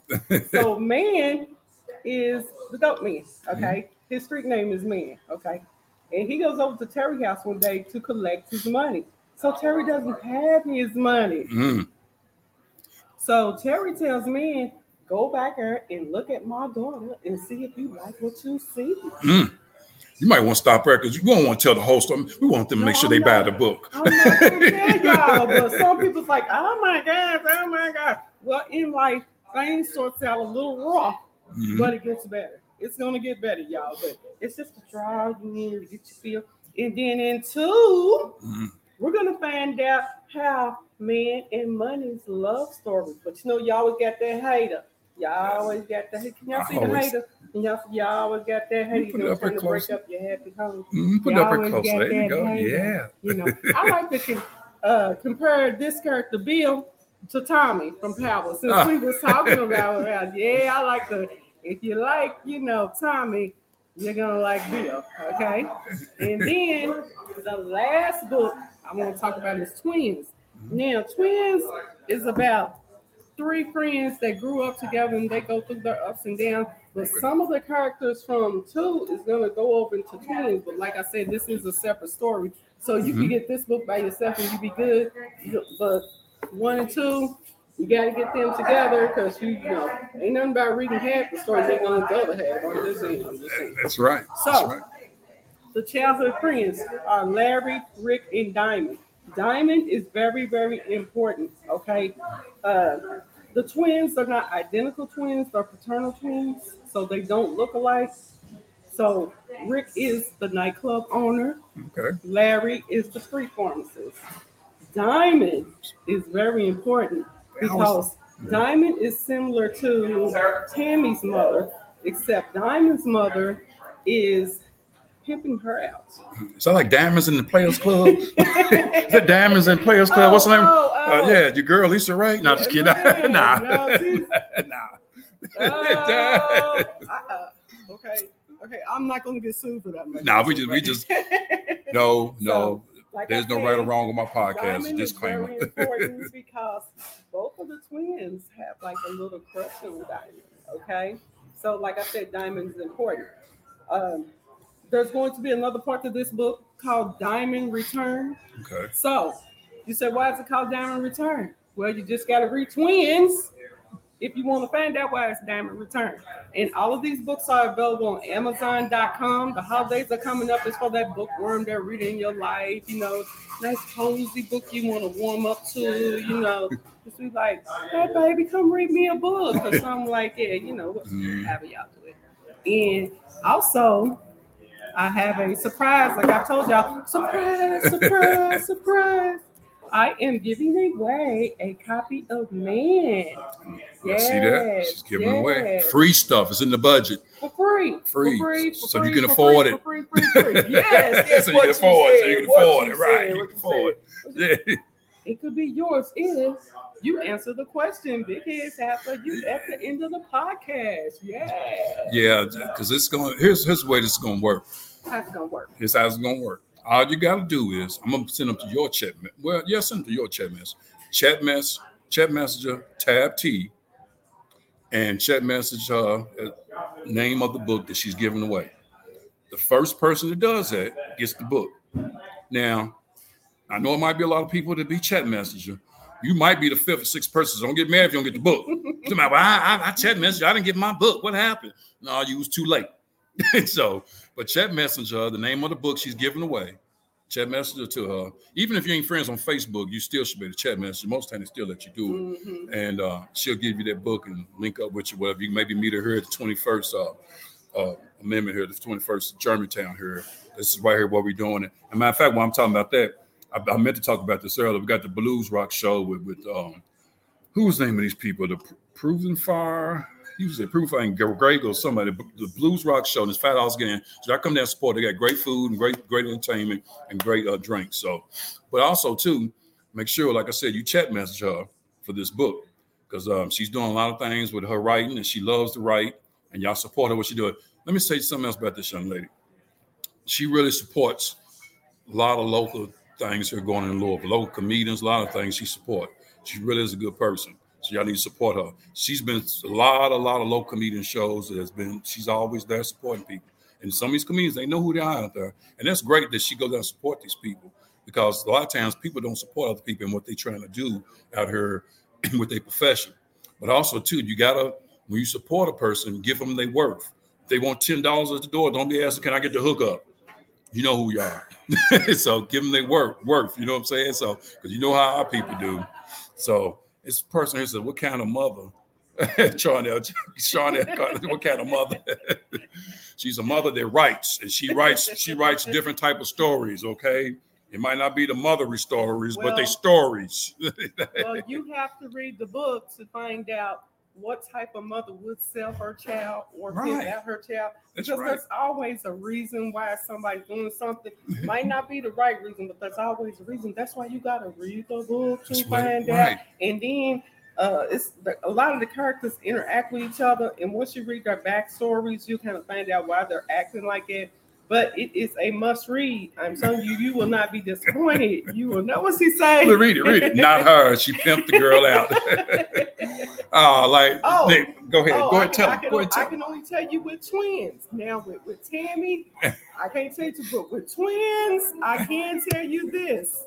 so [laughs] man is the dope man. Okay, his street name is Man. Okay, and he goes over to Terry house one day to collect his money. So Terry doesn't have his money. Mm. So Terry tells me, go back there and look at my daughter and see if you like what you see. Mm. You might want to stop there because you don't want to tell the whole story. We want them to No, make sure I'm they buy the book. I'm not tell [laughs] y'all, but some people's like, oh my god, oh my god. Well, in life, things starts out a little rough. Mhm. but it gets better. It's gonna get better, y'all. But it's just a trial you need to get your feel. And then in two, Mhm. we're gonna find out how man and money's love story. But you know, y'all always got that hater. Y'all always got that. Can y'all I see the hater? And y'all, y'all always got that hater. put it up trying to break up your happy home. Mhm. Put it Y'all up always closer. got There you go. hater. Yeah. You know, I like to uh, compare this character Bill to Tommy from Power. Since Ah. we was talking about it, yeah, I like the. If you like, you know, Tommy, you're gonna like Bill. Okay, and then the last book I'm gonna talk about is Twins. Now, Twins is about three friends that grew up together and they go through their ups and downs. But some of the characters from two is gonna go over into twins. But like I said, this is a separate story. So you can Mhm. get this book by yourself and you be good. But one and two, you gotta get them together because you, you know ain't nothing about reading half the story, they gonna the other half. I'm just saying. I'm just saying. That's right. So- That's right. The childhood friends are Larry, Rick, and Diamond. Diamond is very, very important. Okay. Uh, the twins are not identical twins, they're fraternal twins, so they don't look alike. So Rick is the nightclub owner, Okay. Larry is the street pharmacist. Diamond is very important because Diamond is similar to Tammy's mother, except Diamond's mother is pimping her out. Is that like Diamonds in the Players Club? the Diamonds in Players Club? What's the name? Oh, oh, Uh, oh. yeah, your girl LisaRaye. No, just kidding. Yeah, [laughs] nah. no, [laughs] nah. Oh, [laughs] uh-uh. Okay, okay. I'm not gonna get sued for that. Nah, we just- we just- No, no. Like There's no right or wrong on my podcast. Diamond is Disclaimer. very important [laughs] because both of the twins have like a little crush on Diamond. Okay, so like I said, Diamond is important. Um, there's going to be another part to this book called Diamond Return. Okay. So you said, why is it called Diamond Return? Well, you just got to read Twins if you want to find out why it's Diamond Return. And all of these books are available on Amazon.com. The holidays are coming up. It's for that bookworm that reading your life. You know, nice cozy book you want to warm up to. You know, just be like, hey baby, come read me a book or something like that. You know, Mhm. however y'all do it. And also, I have a surprise. Like I told y'all, surprise, surprise, [laughs] surprise. I am giving away a copy of Man. I see that. She's giving away free stuff. It's in the budget. for free. Free. For free. For So you can afford free, it. For free, free, free. [laughs] Yes, yes, [laughs] so you afford it. So you can afford it. Right. said, You can afford it. Yeah. [laughs] It could be yours if you answer the question. Big heads after you at the end of the podcast. Yeah. Yeah, because it's going. Here's here's the way this is going to work. How's it gonna work? Here's how it's going to work. All you got to do is I'm going to send them to your chat. Well, yeah, send them to your chat mess. Chat mess. Chat messenger. Tab T. And chat message uh, name of the book that she's giving away. The first person that does that gets the book. Now, I know it might be a lot of people that be chat messenger. You might be the fifth or sixth person. So don't get mad if you don't get the book. [laughs] Somebody, well, I, I, I chat messenger. I didn't get my book. What happened? No, you was too late. [laughs] so, but chat messenger, the name of the book she's giving away, chat messenger to her. Even if you ain't friends on Facebook, you still should be the chat messenger. Most times they still let you do it Mhm. and uh, she'll give you that book and link up with you. Whatever you maybe meet her here at the twenty first uh, uh, amendment here, the twenty first Germantown here. This is right here what we're doing. it. And matter of fact, when I'm talking about that, I, I meant to talk about this earlier. We got the Blues Rock show with with um, who's the name of these people? The Proven Fire. He was a Proven Fire and Greg or somebody. The Blues Rock Show. And it's five dollars again. So I come down and support. They got great food and great great entertainment and great uh, drinks. So, but also too, make sure, like I said, you chat message her for this book because um, she's doing a lot of things with her writing and she loves to write. And y'all support her what she doing. Let me say something else about this young lady. She really supports a lot of local things that are going on in Louisville, local comedians, a lot of things she support. She really is a good person. So y'all need to support her. She's been a lot, a lot of local comedian shows has been, she's always there supporting people. And some of these comedians, they know who they are out there. And that's great that she goes out and support these people because a lot of times people don't support other people and what they're trying to do out here [clears throat] with their profession. But also, too, you gotta when you support a person, give them their worth. If they want ten dollars at the door, don't be asking, "Can I get the hookup?" You know who you are, [laughs] so give them their worth. Worth, you know what I'm saying? So, because you know how our people do. So, it's a person who said, "What kind of mother?" [laughs] Charnel, Charnel, what kind of mother? [laughs] She's a mother that writes, and she writes. She writes different type of stories. Okay, it might not be the mothery stories, but they stories. [laughs] well, you have to read the book to find out what type of mother would sell her child or Right. give out her child. That's because right. there's always a reason why somebody's doing something. [laughs] Might not be the right reason, but there's always a reason. That's why you gotta read the book to That's right, find out. And then uh, it's the, a lot of the characters interact with each other, and once you read their backstories, you kind of find out why they're acting like it. But it is a must read. I'm telling you, you will not be disappointed. You will know what she say. read it, read it. Not [laughs] her. She pimped the girl out. [laughs] [laughs] oh, like, Oh. Nick, go ahead. Oh, go ahead, tell I can, Go ahead, I tell her. can only tell you with twins. Now with, with Tammy, I can't tell you, but with twins, I can tell you this: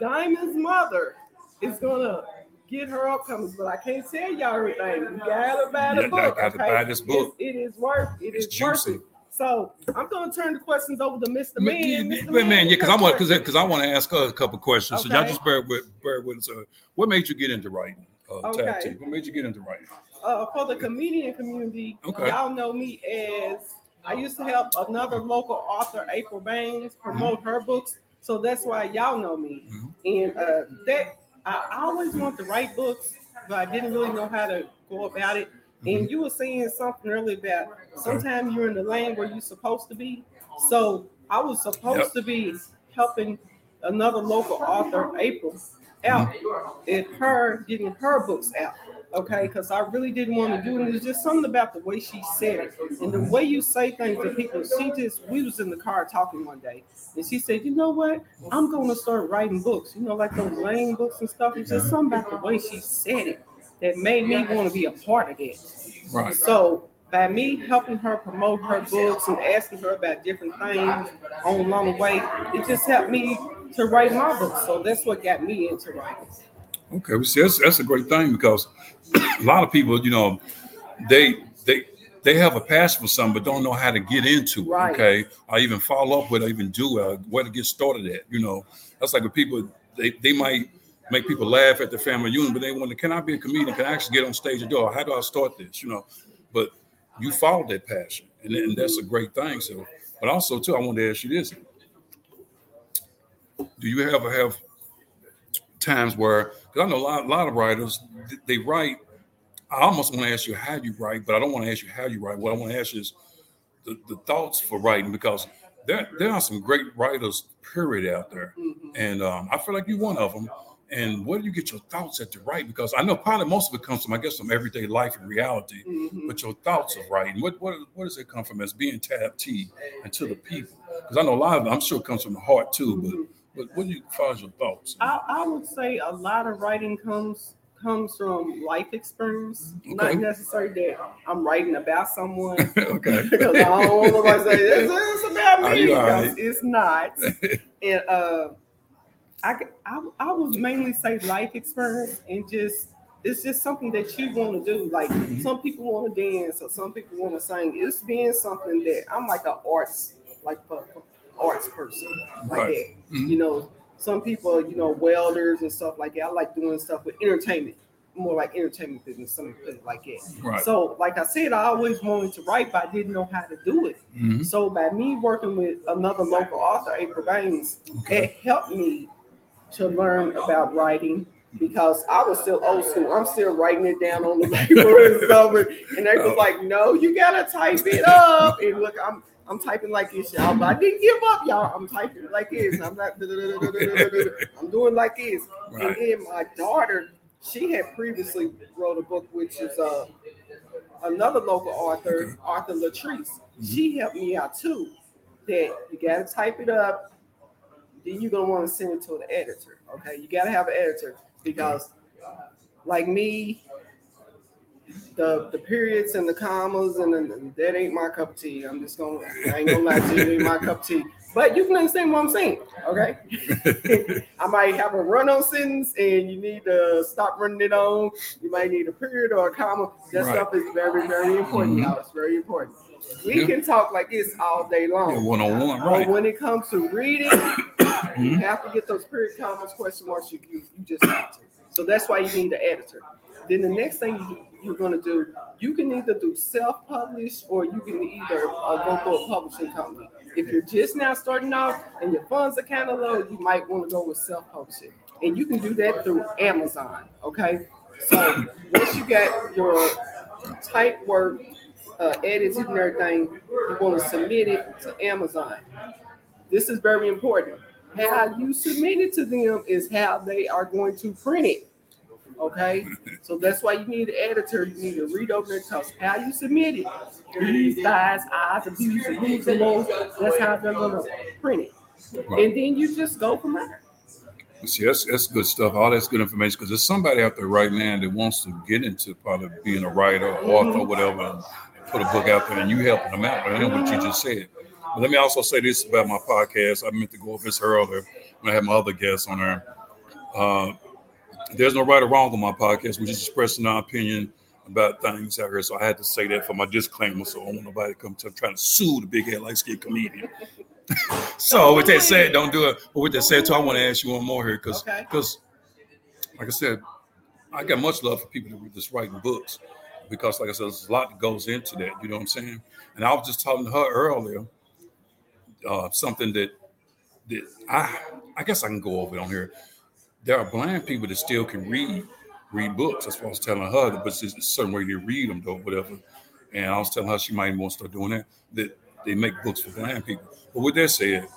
Diamond's mother is gonna get her upcomings, but I can't tell y'all everything. You gotta buy the Yeah, book. gotta okay? buy this book. It's- it is worth. It It's is worth juicy. it. So I'm gonna turn the questions over to Mr. Man, Mr. man, man, yeah, because I want because I want to ask her a couple questions. So y'all just bear with bear with us. Uh, what made you get into writing? Uh, Okay. What made you get into writing? uh, for the comedian community, Okay. y'all know me as I used to help another local author, April Baines, promote her books. So that's why y'all know me. Mhm. And uh, that I I always wanted to write books, but I didn't really know how to go about it. Mm-hmm. And you were saying something earlier about sometimes you're in the lane where you're supposed to be. So I was supposed Yep. to be helping another local author, April, out Mm-hmm. and her getting her books out. Okay, because I really didn't want to do it. It's just something about the way she said it and the way you say things to people. She just, we was in the car talking one day, and she said, "You know what? I'm going to start writing books. You know, like those lame books and stuff. It's just something about the way she said it that made me want to be a part of it." Right. So by me helping her promote her books and asking her about different things on along the way, it just helped me to write my books. So that's what got me into writing. Okay, well, see, that's, that's a great thing because a lot of people, you know, they they they have a passion for something but don't know how to get into it. Right. Okay, or even follow up with, or even do uh, where to get started at. You know, that's like when people they they might make people laugh at the family union, but they wonder, can I be a comedian? Can I actually get on stage and do it? How do I start this? You know, but you follow that passion, and, and that's a great thing. So, but also too, I want to ask you this: Do you ever have times where because I know a lot, a lot of writers they write. I almost want to ask you how you write, but I don't want to ask you how you write. What I want to ask you is the, the thoughts for writing because there there are some great writers period out there, and um, I feel like you're one of them. And where do you get your thoughts at to write? Because I know probably most of it comes from I guess from everyday life and reality. Mhm. But your thoughts of writing, what what what does it come from as being tab T and to the people? Because I know a lot of it, I'm sure it comes from the heart too. But but what do you find your thoughts? I, I would say a lot of writing comes comes from life experience, Okay. not necessarily that I'm writing about someone. [laughs] okay. because I don't want to say this is about me. right? It's not. [laughs] and uh, I, I I would mainly say life experience and just it's just something that you want to do. Like Mm-hmm. some people want to dance or some people want to sing. It's being something that I'm like an arts like a, arts person like Right. that. Mhm. You know, some people you know welders and stuff like that. I like doing stuff with entertainment. More like entertainment business, something like that. Right. So, like I said, I always wanted to write, but I didn't know how to do it. Mhm. So by me working with another local author, April Baines, Okay. it helped me to learn about writing because I was still old school. I'm still writing it down on the [laughs] paper and stuff. And they was like, no, you gotta type it up. And look, I'm I'm typing like this, y'all. But I didn't give up, y'all. I'm typing like this. I'm not [laughs] I'm doing like this. Right. And then my daughter, she had previously wrote a book, which is uh another local author, Arthur Latrice. She helped me out too. That you gotta type it up, then you're gonna want to send it to an editor. Okay, you gotta have an editor because, like me, the the periods and the commas and, the, that ain't my cup of tea. I'm just gonna I ain't gonna lie to you, ain't my cup of tea. But you can understand what I'm saying, okay? [laughs] I might have a run-on sentence and you need to stop running it on. You might need a period or a comma. That Right. stuff is very, very important, Mhm. y'all. It's very important. We Yeah. can talk like this all day long. One on one, But right? when it comes to reading, you have to get those period commas, question marks. You, you, you just have to. So that's why you need an editor. Then the next thing you, you're going to do, you can either do self-publish or you can either uh, go through a publishing company. If you're just now starting off and your funds are kind of low, you might want to go with self-publishing, and you can do that through Amazon. Okay, so once you got your type work uh, edits and everything, you want to submit it to Amazon. This is very important. How you submit it to them is how they are going to print it. Okay, so that's why you need an editor. You need to read over it because how you submit it, these thighs, eyes, and B's and B's and O's, that's how they're gonna print it. And then you just go from there. See, that's, that's good stuff. All that's good information because there's somebody out there right now that wants to get into probably being a writer, or author, or whatever, and put a book out there, and you helping them out. I know what you just said. But let me also say this about my podcast. I meant to go over this earlier when I had my other guests on there. Uh, there's no right or wrong on my podcast. We're just expressing our opinion about things out here. So I had to say that for my disclaimer. So I don't want nobody to come to trying to sue the big head light skin comedian. [laughs] so with that said, don't do it. But with that said, too, I want to ask you one more here because Okay. because like I said, I got much love for people that are just writing books because, like I said, there's a lot that goes into that. You know what I'm saying? And I was just talking to her earlier, uh, something that that I I guess I can go over it on here. There are blind people that still can read read books. That's what I was telling her. But it's a certain way they read them, though, whatever. And I was telling her she might want to start doing that. That they make books for blind people. But with that said,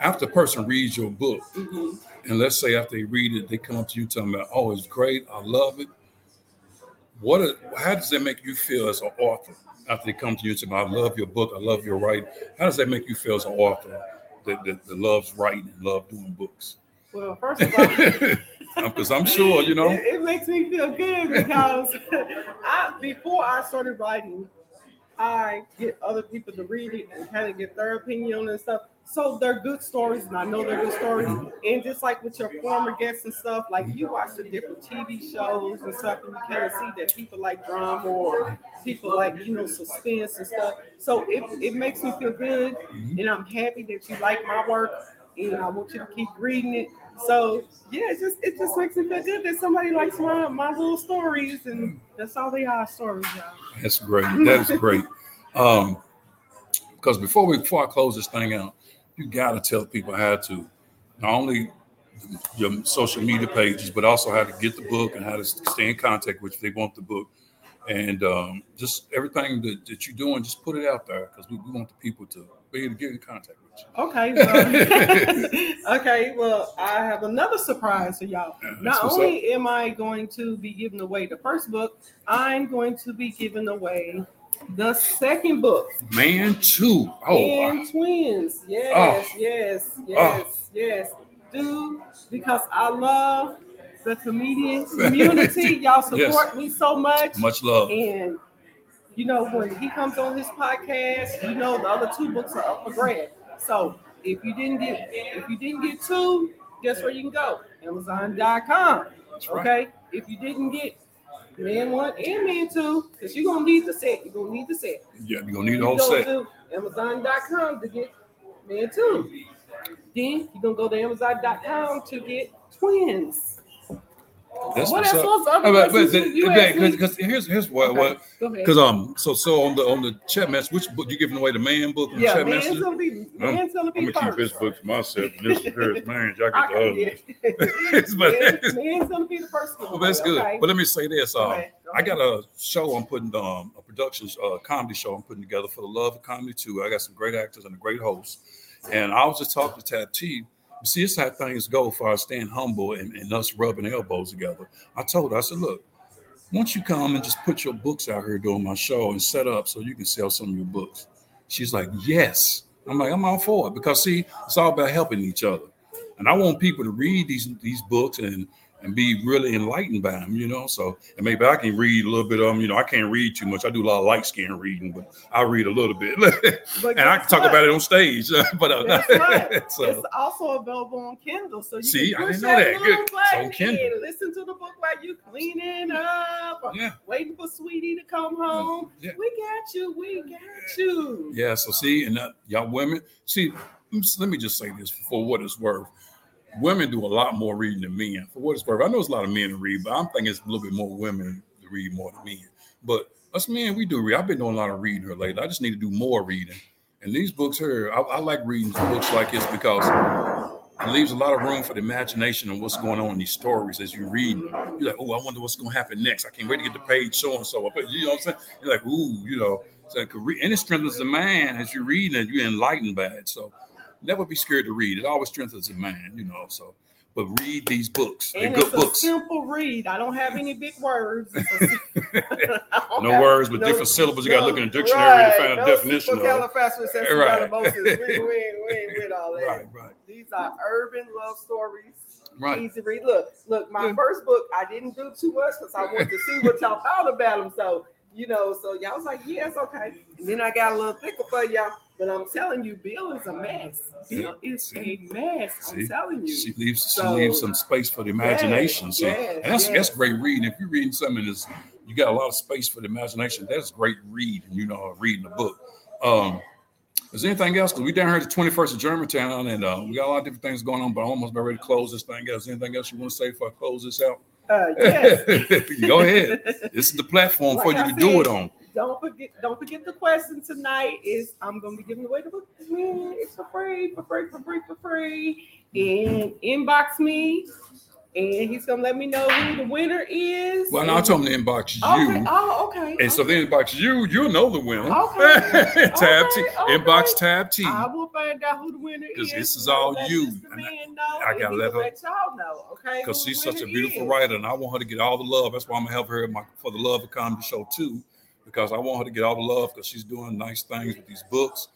after a person reads your book, Mhm. and let's say after they read it, they come up to you talking about, "Oh, it's great, I love it." What? A, how does that make you feel as an author? After they come to you and say, "I love your book, I love your writing," how does that make you feel as an author that, that, that loves writing and love doing books? Well, first of all, [laughs] Because I'm sure you know. It, it makes me feel good because [laughs] I before I started writing, I get other people to read it and kind of get their opinion on it and stuff. So they're good stories, and I know they're good stories. And just like with your former guests and stuff, like you watch the different TV shows and stuff, and you kind of see that people like drama or people like you know suspense and stuff. So it, it makes me feel good, and I'm happy that you like my work, and I want you to keep reading it. So yeah, it just it just makes me feel good that somebody likes my my little stories, and that's all they are stories, y'all. That's great. That is great. Um, because before we before I close this thing out, you got to tell people how to not only your social media pages, but also how to get the book and how to stay in contact with you if they want the book, and um, just everything that, that you're doing, just put it out there because we, we want the people to be able to get in contact with you. Okay, well, [laughs] [laughs] okay. Well, I have another surprise for y'all. That's Not only am I going to be giving away the first book, I'm going to be giving away the second book. Man, too. Oh, and twins. Yes, oh. Oh. yes, yes, yes. Dude, because I love the comedian community. [laughs] Y'all support Yes. me so much. much love. And you know, when he comes on his podcast, you know the other two books are up for grab. So if you didn't get if you didn't get two, guess where you can go? Amazon.com. Right. Okay. If you didn't get man one and man two, because you're gonna need the set. You're gonna need the set. Yeah, you're gonna need the whole set. to Amazon.com to get man two. Then you're gonna go to Amazon.com to get twins. That's what what's else up. was the other Uh, but- but you- you the- asked me? because here's here's what Okay, what go ahead. because um so so on the on the chat message which book you giving away the man book and yeah, chat man's message gonna be man's gonna be I'm gonna keep this first. book to myself and this here is man y'all I get the can other It's- but- man's, man's gonna be the first one. well that's good Okay. but let me say this um ahead, go I got a show I'm putting um a production uh comedy show I'm putting together for the love of comedy too I got some great actors and a great host and I was just talking to Tab T see is how things go for us staying humble and, and us rubbing elbows together I told her I said look once you come and just put your books out here during my show and set up so you can sell some of your books. She's like, yes. I'm like, I'm all for it because see, it's all about helping each other. And I want people to read these these books and and be really enlightened by them, you know. So and maybe I can read a little bit of them. You know, I can't read too much. I do a lot of light skin reading, but I read a little bit. [laughs] And I can talk what? about it on stage. [laughs] but uh, [laughs] so it's also available on Kindle, so you See, can I didn't know that. Good. On Kindle. listen to the book while you cleaning up, or yeah, waiting for Sweetie to come home. yeah. We got you. We got you. Yeah, so see, and uh, y'all women, see, let me just say this for what it's worth. Women do a lot more reading than men. For what it's worth, I know it's a lot of men to read, but I'm thinking it's a little bit more women to read more than men. But us men, we do read. I've been doing a lot of reading here lately. I just need to do more reading. And these books here, I, I like reading books like this because it leaves a lot of room for the imagination and what's going on in these stories as you read. You're like, oh, I wonder what's going to happen next. I can't wait to get the page so and so. You know what I'm saying? You're like, ooh, you know. So and it strengthens the man as you're reading it. You're enlightened by it. So never be scared to read. It always strengthens the man, you know. So, but read these books. They're And good it's a books. simple read. I don't have any big words. It's a- [laughs] I don't No words, but no- different syllables. You got to look in the dictionary right, to find a no definition of. Right. We, we, we ain't [laughs] with all that. Right, right, These are urban love stories. right. Easy read. Look, look, my Yeah. first book, I didn't do too much because I wanted to see what y'all thought about them. So, you know, so y'all was like, yeah, it's okay. And then I got a little thicker for y'all. But I'm telling you, Bill is a mess. Bill is a mess. I'm See? telling you. She leaves she leaves some space for the imagination. Yes, See, yes, and that's yes. that's great reading. If you're reading something that's you got a lot of space for the imagination, that's great reading. You know, reading a book. Um, is there anything else? Because we down here at the 21st of Germantown, and uh, we got a lot of different things going on. But I'm almost about ready to close this thing out. Is there anything else you want to say before I close this out? Uh, yes. [laughs] Go ahead. This is the platform for you I to do it on. Don't forget, don't forget the question tonight is I'm gonna be giving away the book. It's for free, for free, for free, for free. And inbox me, and he's gonna let me know who the winner is. Well, now I told him to inbox you. Okay. Oh, okay. And so okay. if they inbox you, you'll know the winner. Okay. [laughs] tab T, Okay, okay. inbox tab T. I will find out who the winner is. 'Cause this is all let you. Know, I gotta let her- y'all know. Okay. because she's such a beautiful is. writer, and I want her to get all the love. That's why I'm gonna help her my, for the love of comedy show too, because I want her to get all the love because she's doing nice things with these books,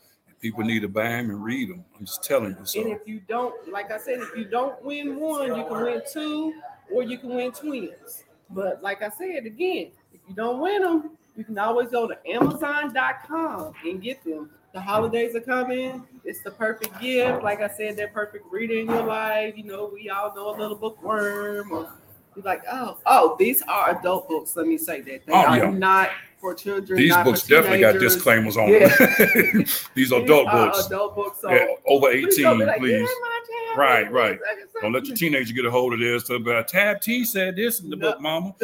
people need to buy them and read them. I'm just telling you. And So if you don't, like I said, if you don't win one, you can win two, or you can win twins. But like I said again, if you don't win them, you can always go to Amazon.com and get them. The holidays are coming. It's the perfect gift. Like I said, that perfect reader in your life. You know, we all know a little bookworm. Or you're like, oh, oh, these are adult books. Let me say that they Oh, are yeah. not for children. these books definitely got disclaimers on Yeah. them. [laughs] these are adult books. Adult books. So Yeah, over 18, be like, please. "Yeah, Right, right. Don't let your teenager get a hold of this. So, but Tab T said this in the No. book, Mama.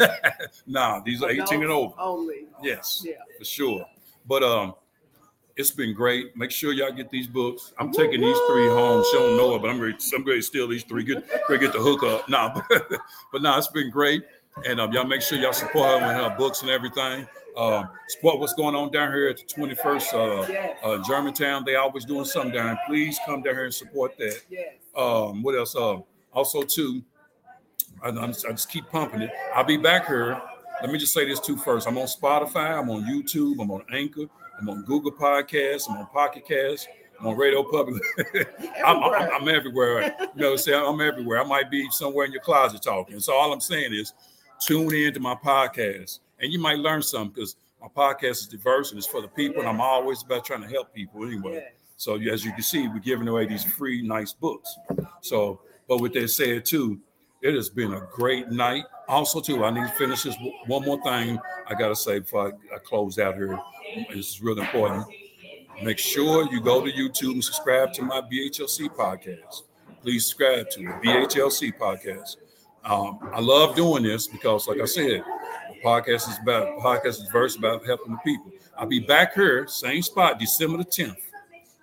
[laughs] nah, these are 18 and over. Only. Yes. Yeah. for sure. But um, it's been great. Make sure y'all get these books. I'm taking these three home. She don't know it, but I'm ready. I'm ready to steal these three. Get get the hook up. Nah, [laughs] but, but nah, it's been great. And um, y'all make sure y'all support her with her books and everything. Um, support what's going on down here at the 21st uh, uh, Germantown. They always doing something down. Please come down here and support that. Um, what else? Um, also too, I, I'm, I just keep pumping it. I'll be back here. Let me just say this too first. I'm on Spotify. I'm on YouTube. I'm on Anchor. I'm on Google Podcasts. I'm on Pocket Cast. I'm on Radio Public. [laughs] I'm, I'm, I'm everywhere. You know, say I'm everywhere. I might be somewhere in your closet talking. So all I'm saying is, tune in to my podcast, and you might learn something because my podcast is diverse and it's for the people, and I'm always about trying to help people anyway. So as you can see, we're giving away these free, nice books. So, but with that said, too, it has been a great night. Also, too, I need to finish this one more thing. I gotta say before I, I close out here. This is really important. Make sure you go to YouTube and subscribe to my BHLC podcast. Please subscribe to the BHLC podcast. Um, I love doing this because, like I said, the podcast is about podcast is verse about helping the people. I'll be back here, same spot, December the 10th,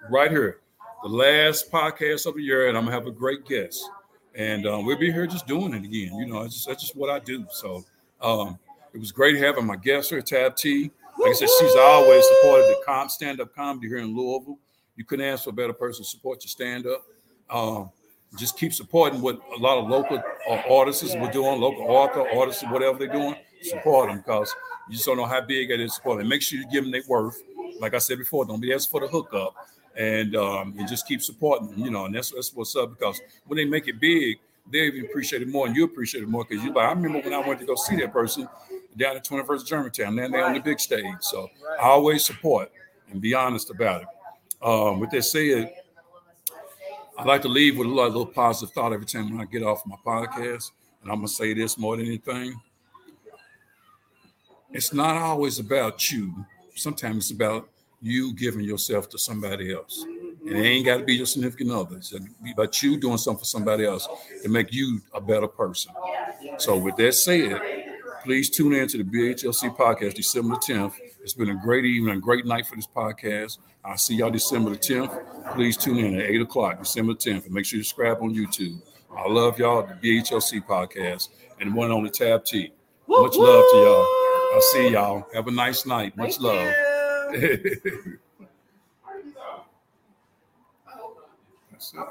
right here, the last podcast of the year, and I'm gonna have a great guest. And um, we'll be here just doing it again. You know, just, that's just what I do. So um, it was great having my guest here, Tab T. Like I said, she's always supported the comp stand-up comedy here in Louisville. You couldn't ask for a better person to support your stand-up. Um, just keep supporting what a lot of local uh, artists were doing, local author, artists, whatever they're doing. Support them because you just don't know how big it is. Support them. Make sure you give them their worth. Like I said before, don't be asking for the hookup, and um, and just keep supporting them. You know, and that's that's what's up because when they make it big, they even appreciate it more, and you appreciate it more because you like. I remember when I went to go see that person down at 21st Germantown, then they're on the big stage. So I always support and be honest about it. Um, with that said, I like to leave with a little, little positive thought every time when I get off my podcast. And I'm gonna say this more than anything. It's not always about you. Sometimes it's about you giving yourself to somebody else. And it ain't got to be your significant other. It's about you doing something for somebody else to make you a better person. So with that said, please tune in to the BHLC podcast December the 10th. It's been a great evening, a great night for this podcast. I'll see y'all December the 10th. Please tune in at 8 o'clock, December 10th, and make sure you subscribe on YouTube. I love y'all, the BHLC podcast, and one on the Tab T. Much love to y'all. I'll see y'all. Have a nice night. Much love. [laughs] [laughs] That's it.